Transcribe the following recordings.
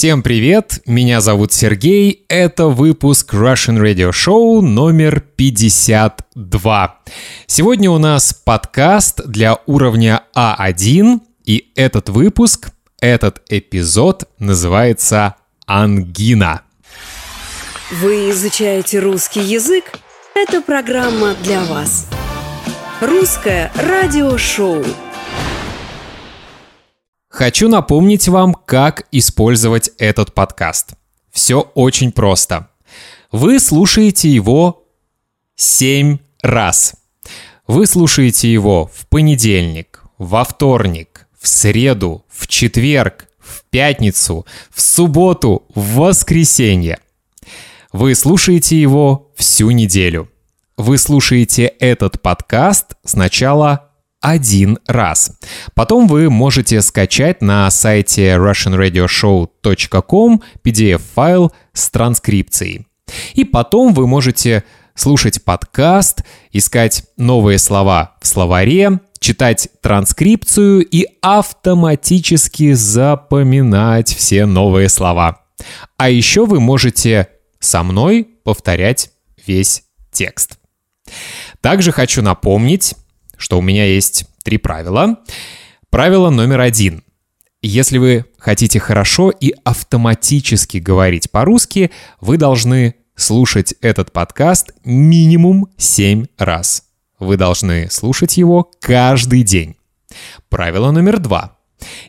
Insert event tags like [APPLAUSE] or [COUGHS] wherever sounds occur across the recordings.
Всем привет, меня зовут Сергей, это выпуск Russian Radio Show номер 52. Сегодня у нас подкаст для уровня А1, и этот выпуск, этот эпизод называется «Ангина». Вы изучаете русский язык? Это программа для вас. Русское радиошоу. Хочу напомнить вам, как использовать этот подкаст. Все очень просто. Вы слушаете его 7 раз. Вы слушаете его в понедельник, во вторник, в среду, в четверг, в пятницу, в субботу, в воскресенье – вы слушаете его всю неделю. Вы слушаете этот подкаст сначала один раз. Потом вы можете скачать на сайте russianradioshow.com PDF-файл с транскрипцией. И потом вы можете слушать подкаст, искать новые слова в словаре, читать транскрипцию и автоматически запоминать все новые слова. А еще вы можете со мной повторять весь текст. Также хочу напомнить, что у меня есть три правила. Правило номер один. Если вы хотите хорошо и автоматически говорить по-русски, вы должны слушать этот подкаст минимум 7 раз. Вы должны слушать его каждый день. Правило номер два.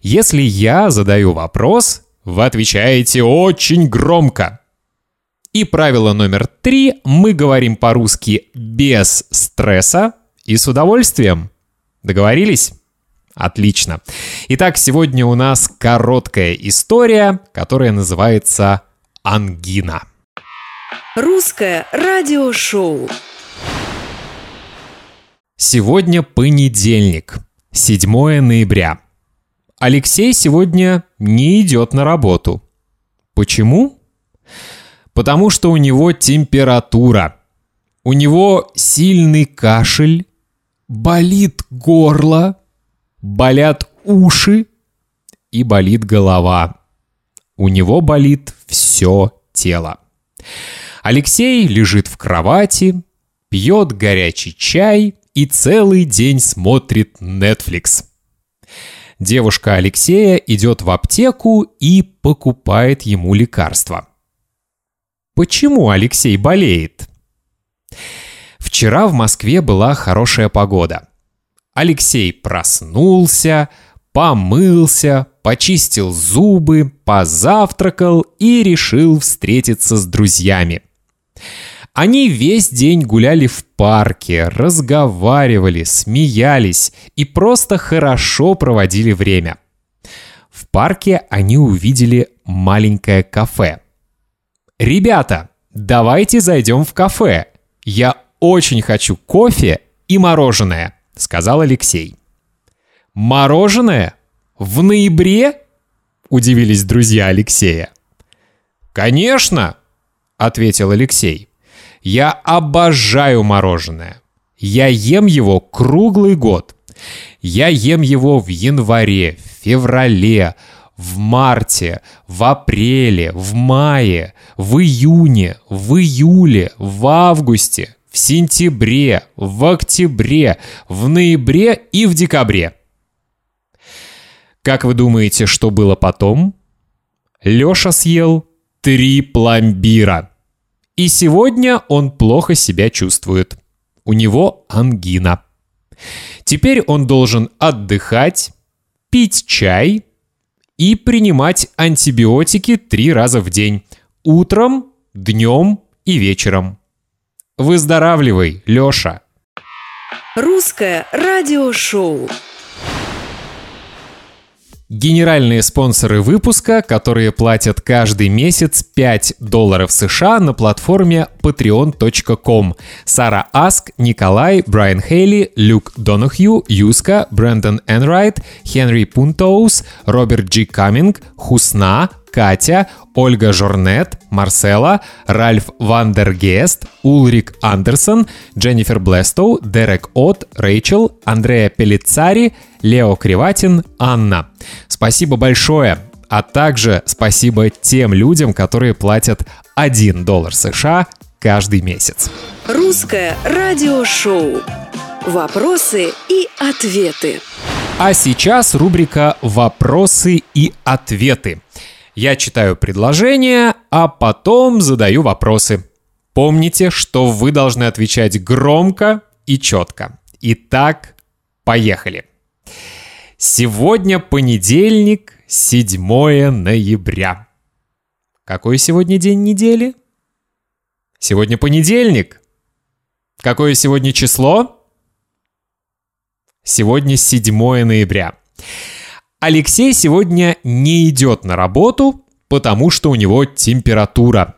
Если я задаю вопрос, вы отвечаете очень громко. И правило номер три. Мы говорим по-русски без стресса и с удовольствием. Договорились? Отлично. Итак, сегодня у нас короткая история, которая называется «Ангина». Русское радиошоу. Сегодня понедельник, 7 ноября. Алексей сегодня не идет на работу. Почему? Потому что у него температура. У него сильный кашель, болит горло, болят уши и болит голова. У него болит все тело. Алексей лежит в кровати, пьет горячий чай и целый день смотрит Netflix. Девушка Алексея идет в аптеку и покупает ему лекарства. Почему Алексей болеет? Вчера в Москве была хорошая погода. Алексей проснулся, помылся, почистил зубы, позавтракал и решил встретиться с друзьями. Они весь день гуляли в парке, разговаривали, смеялись и просто хорошо проводили время. В парке они увидели маленькое кафе – «Ребята, давайте зайдем в кафе. Я очень хочу кофе и мороженое», — сказал Алексей. «Мороженое? В ноябре?» — удивились друзья Алексея. «Конечно!» — ответил Алексей. «Я обожаю мороженое. Я ем его круглый год. Я ем его в январе, феврале, в марте, в апреле, в мае, в июне, в июле, в августе, в сентябре, в октябре, в ноябре и в декабре. Как вы думаете, что было потом? Лёша съел три пломбира. И сегодня он плохо себя чувствует. У него ангина. Теперь он должен отдыхать, пить чай – и принимать антибиотики три раза в день. Утром, днем и вечером. Выздоравливай, Лёша. Русское радиошоу. Генеральные спонсоры выпуска, которые платят каждый месяц 5 долларов США на платформе patreon.com. Сара Аск, Николай, Брайан Хейли, Люк Донахью, Юска, Брэндон Энрайт, Хенри Пунтоус, Роберт Джи Каминг, Хусна, Катя, Ольга Жорнет, Марсела, Ральф Вандергест, Улрик Андерсон, Дженнифер Блестоу, Дерек От, Рэйчел, Андрея Пелицари, Лео Криватин, Анна. Спасибо большое! а также спасибо тем людям, которые платят 1 доллар США каждый месяц. Русское радиошоу. Вопросы и ответы. А сейчас рубрика «Вопросы и ответы». Я читаю предложения, а потом задаю вопросы. Помните, что вы должны отвечать громко и четко. Итак, поехали. Сегодня понедельник, 7 ноября. Какой сегодня день недели? Сегодня понедельник. Какое сегодня число? Сегодня 7 ноября. Алексей сегодня не идет на работу, потому что у него температура.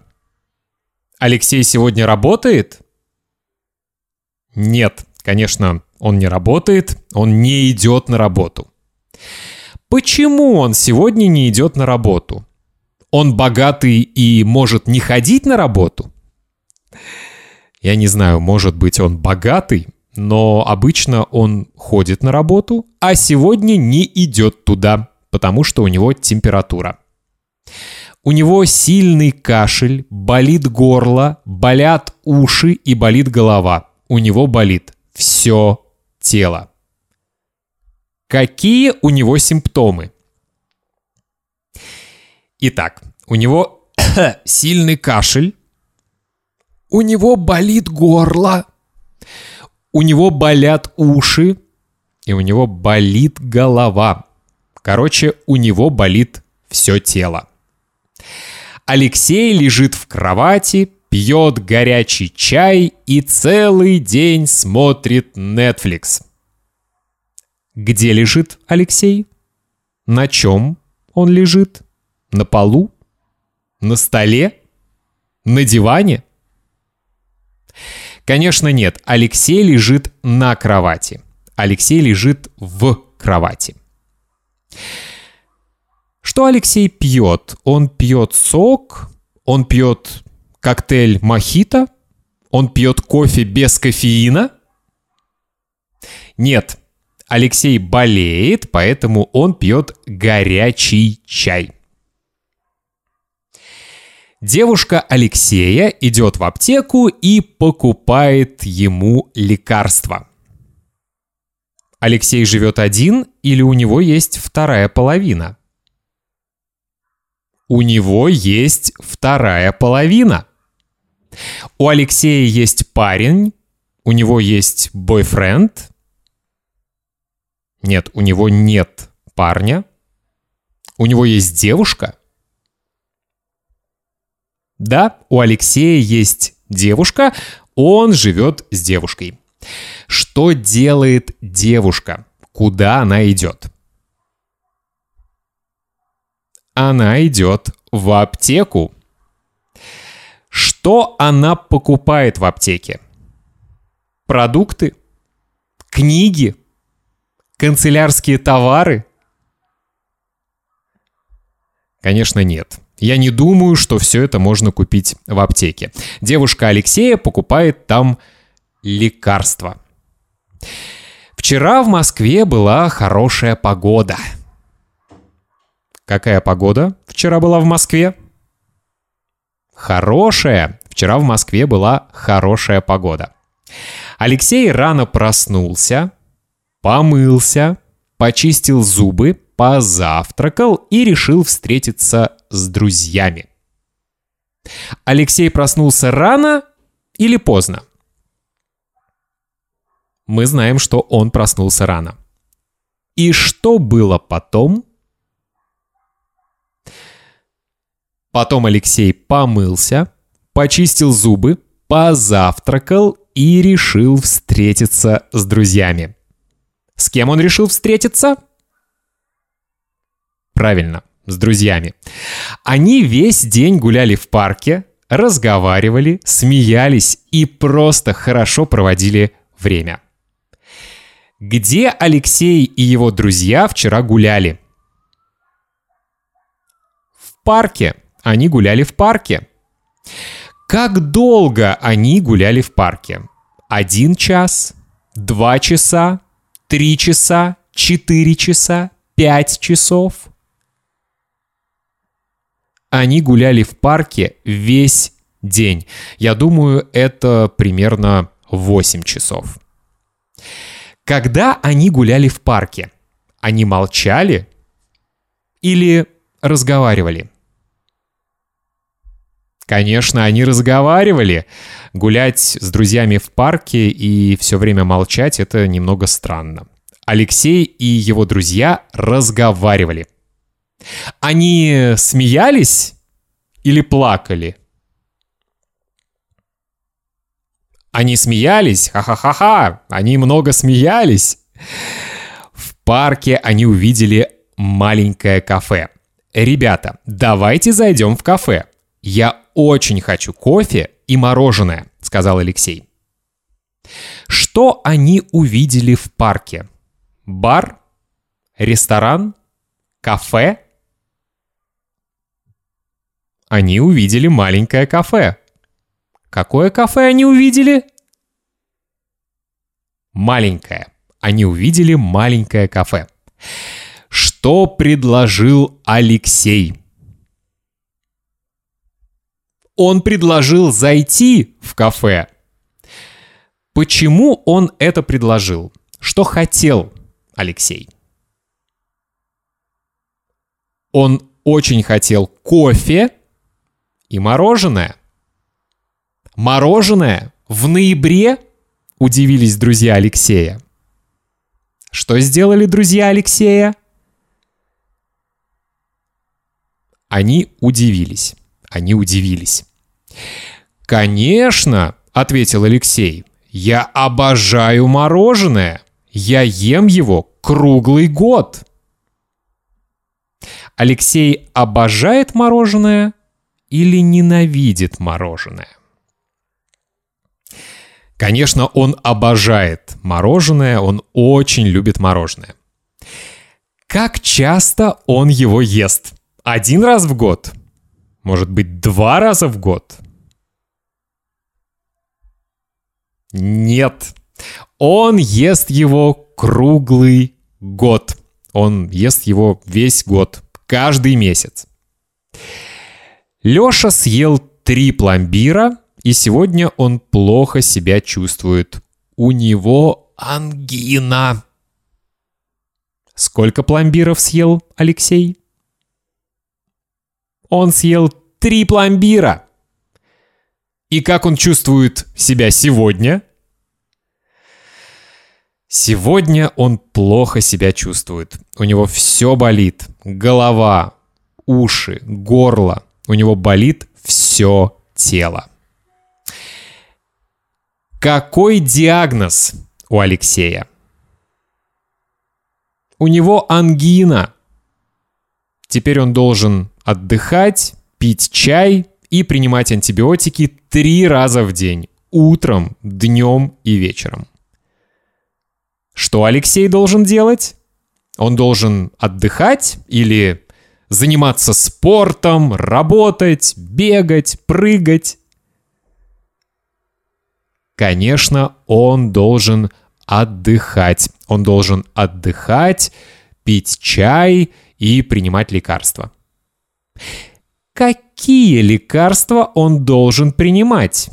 Алексей сегодня работает? Нет, конечно, он не работает, он не идет на работу. Почему он сегодня не идет на работу? Он богатый и может не ходить на работу? Я не знаю, может быть он богатый, но обычно он ходит на работу, а сегодня не идет туда, потому что у него температура. У него сильный кашель, болит горло, болят уши и болит голова. У него болит все тело. Какие у него симптомы? Итак, у него [COUGHS] сильный кашель, у него болит горло, у него болят уши, и у него болит голова. Короче, у него болит все тело. Алексей лежит в кровати, пьет горячий чай и целый день смотрит Netflix. Где лежит Алексей? На чем он лежит? На полу? На столе? На диване? Конечно, нет. Алексей лежит на кровати. Алексей лежит в кровати. Что Алексей пьет? Он пьет сок, он пьет коктейль мохито, он пьет кофе без кофеина. Нет, Алексей болеет, поэтому он пьет горячий чай. Девушка Алексея идет в аптеку и покупает ему лекарства. Алексей живет один или у него есть вторая половина? У него есть вторая половина. У Алексея есть парень, у него есть бойфренд, нет, у него нет парня. У него есть девушка. Да, у Алексея есть девушка, он живет с девушкой. Что делает девушка? Куда она идет? Она идет в аптеку. Что она покупает в аптеке? Продукты? Книги? Канцелярские товары? Конечно, нет. Я не думаю, что все это можно купить в аптеке. Девушка Алексея покупает там лекарства. Вчера в Москве была хорошая погода. Какая погода вчера была в Москве? Хорошая. Вчера в Москве была хорошая погода. Алексей рано проснулся, помылся, почистил зубы, позавтракал и решил встретиться с друзьями. Алексей проснулся рано или поздно? Мы знаем, что он проснулся рано. И что было потом? Потом Алексей помылся, почистил зубы, позавтракал и решил встретиться с друзьями. С кем он решил встретиться? Правильно, с друзьями. Они весь день гуляли в парке, разговаривали, смеялись и просто хорошо проводили время. Где Алексей и его друзья вчера гуляли? В парке. Они гуляли в парке. Как долго они гуляли в парке? Один час? Два часа? Три часа? Четыре часа? Пять часов? Они гуляли в парке весь день. Я думаю, это примерно 8 часов. Когда они гуляли в парке, они молчали или разговаривали? Конечно, они разговаривали. Гулять с друзьями в парке и все время молчать — это немного странно. Алексей и его друзья разговаривали. Они смеялись или плакали? Они смеялись, ха-ха-ха-ха, они много смеялись. В парке они увидели маленькое кафе. Ребята, давайте зайдем в кафе. Я очень хочу кофе и мороженое, сказал Алексей. Что они увидели в парке? Бар? Ресторан? Кафе? Они увидели маленькое кафе. Какое кафе они увидели? Маленькое. Они увидели маленькое кафе. Что предложил Алексей? Он предложил зайти в кафе. Почему он это предложил? Что хотел Алексей? Он очень хотел кофе и мороженое. Мороженое в ноябре? Удивились друзья Алексея. Что сделали друзья Алексея? Они удивились. Они удивились. «Конечно!» — ответил Алексей. «Я обожаю мороженое. Я ем его круглый год». Алексей обожает мороженое или ненавидит мороженое? Конечно, он обожает мороженое, он очень любит мороженое. Как часто он его ест? Один раз в год? Может быть, два раза в год? Нет. Он ест его круглый год. Он ест его весь год, каждый месяц. Лёша съел три пломбира, и сегодня он плохо себя чувствует. У него ангина. Сколько пломбиров съел Алексей? Он съел три пломбира. И как он чувствует себя сегодня? Сегодня он плохо себя чувствует. У него все болит. Голова, уши, горло. У него болит все тело. Какой диагноз у Алексея? У него ангина. Теперь он должен отдыхать, пить чай и принимать антибиотики три раза в день. Утром, днем и вечером. Что Алексей должен делать? Он должен отдыхать или заниматься спортом, работать, бегать, прыгать? Конечно, он должен отдыхать. Он должен отдыхать, пить чай и принимать лекарства. Какие лекарства он должен принимать?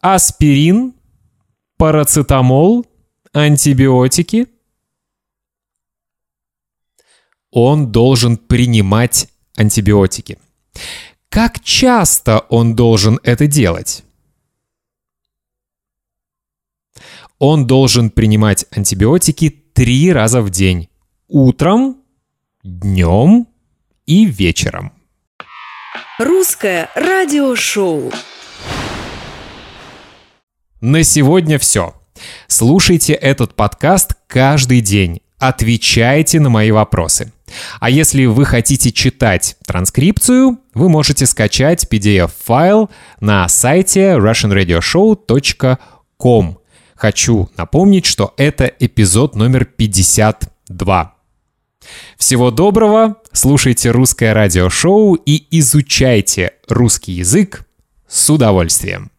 Аспирин, парацетамол, антибиотики? Он должен принимать антибиотики. Как часто он должен это делать? Он должен принимать антибиотики три раза в день. Утром, днем и вечером. Русское радиошоу. На сегодня все. Слушайте этот подкаст каждый день. Отвечайте на мои вопросы. А если вы хотите читать транскрипцию, вы можете скачать PDF-файл на сайте russianradioshow.com. Хочу напомнить, что это эпизод номер 52. Всего доброго, слушайте русское радиошоу и изучайте русский язык с удовольствием.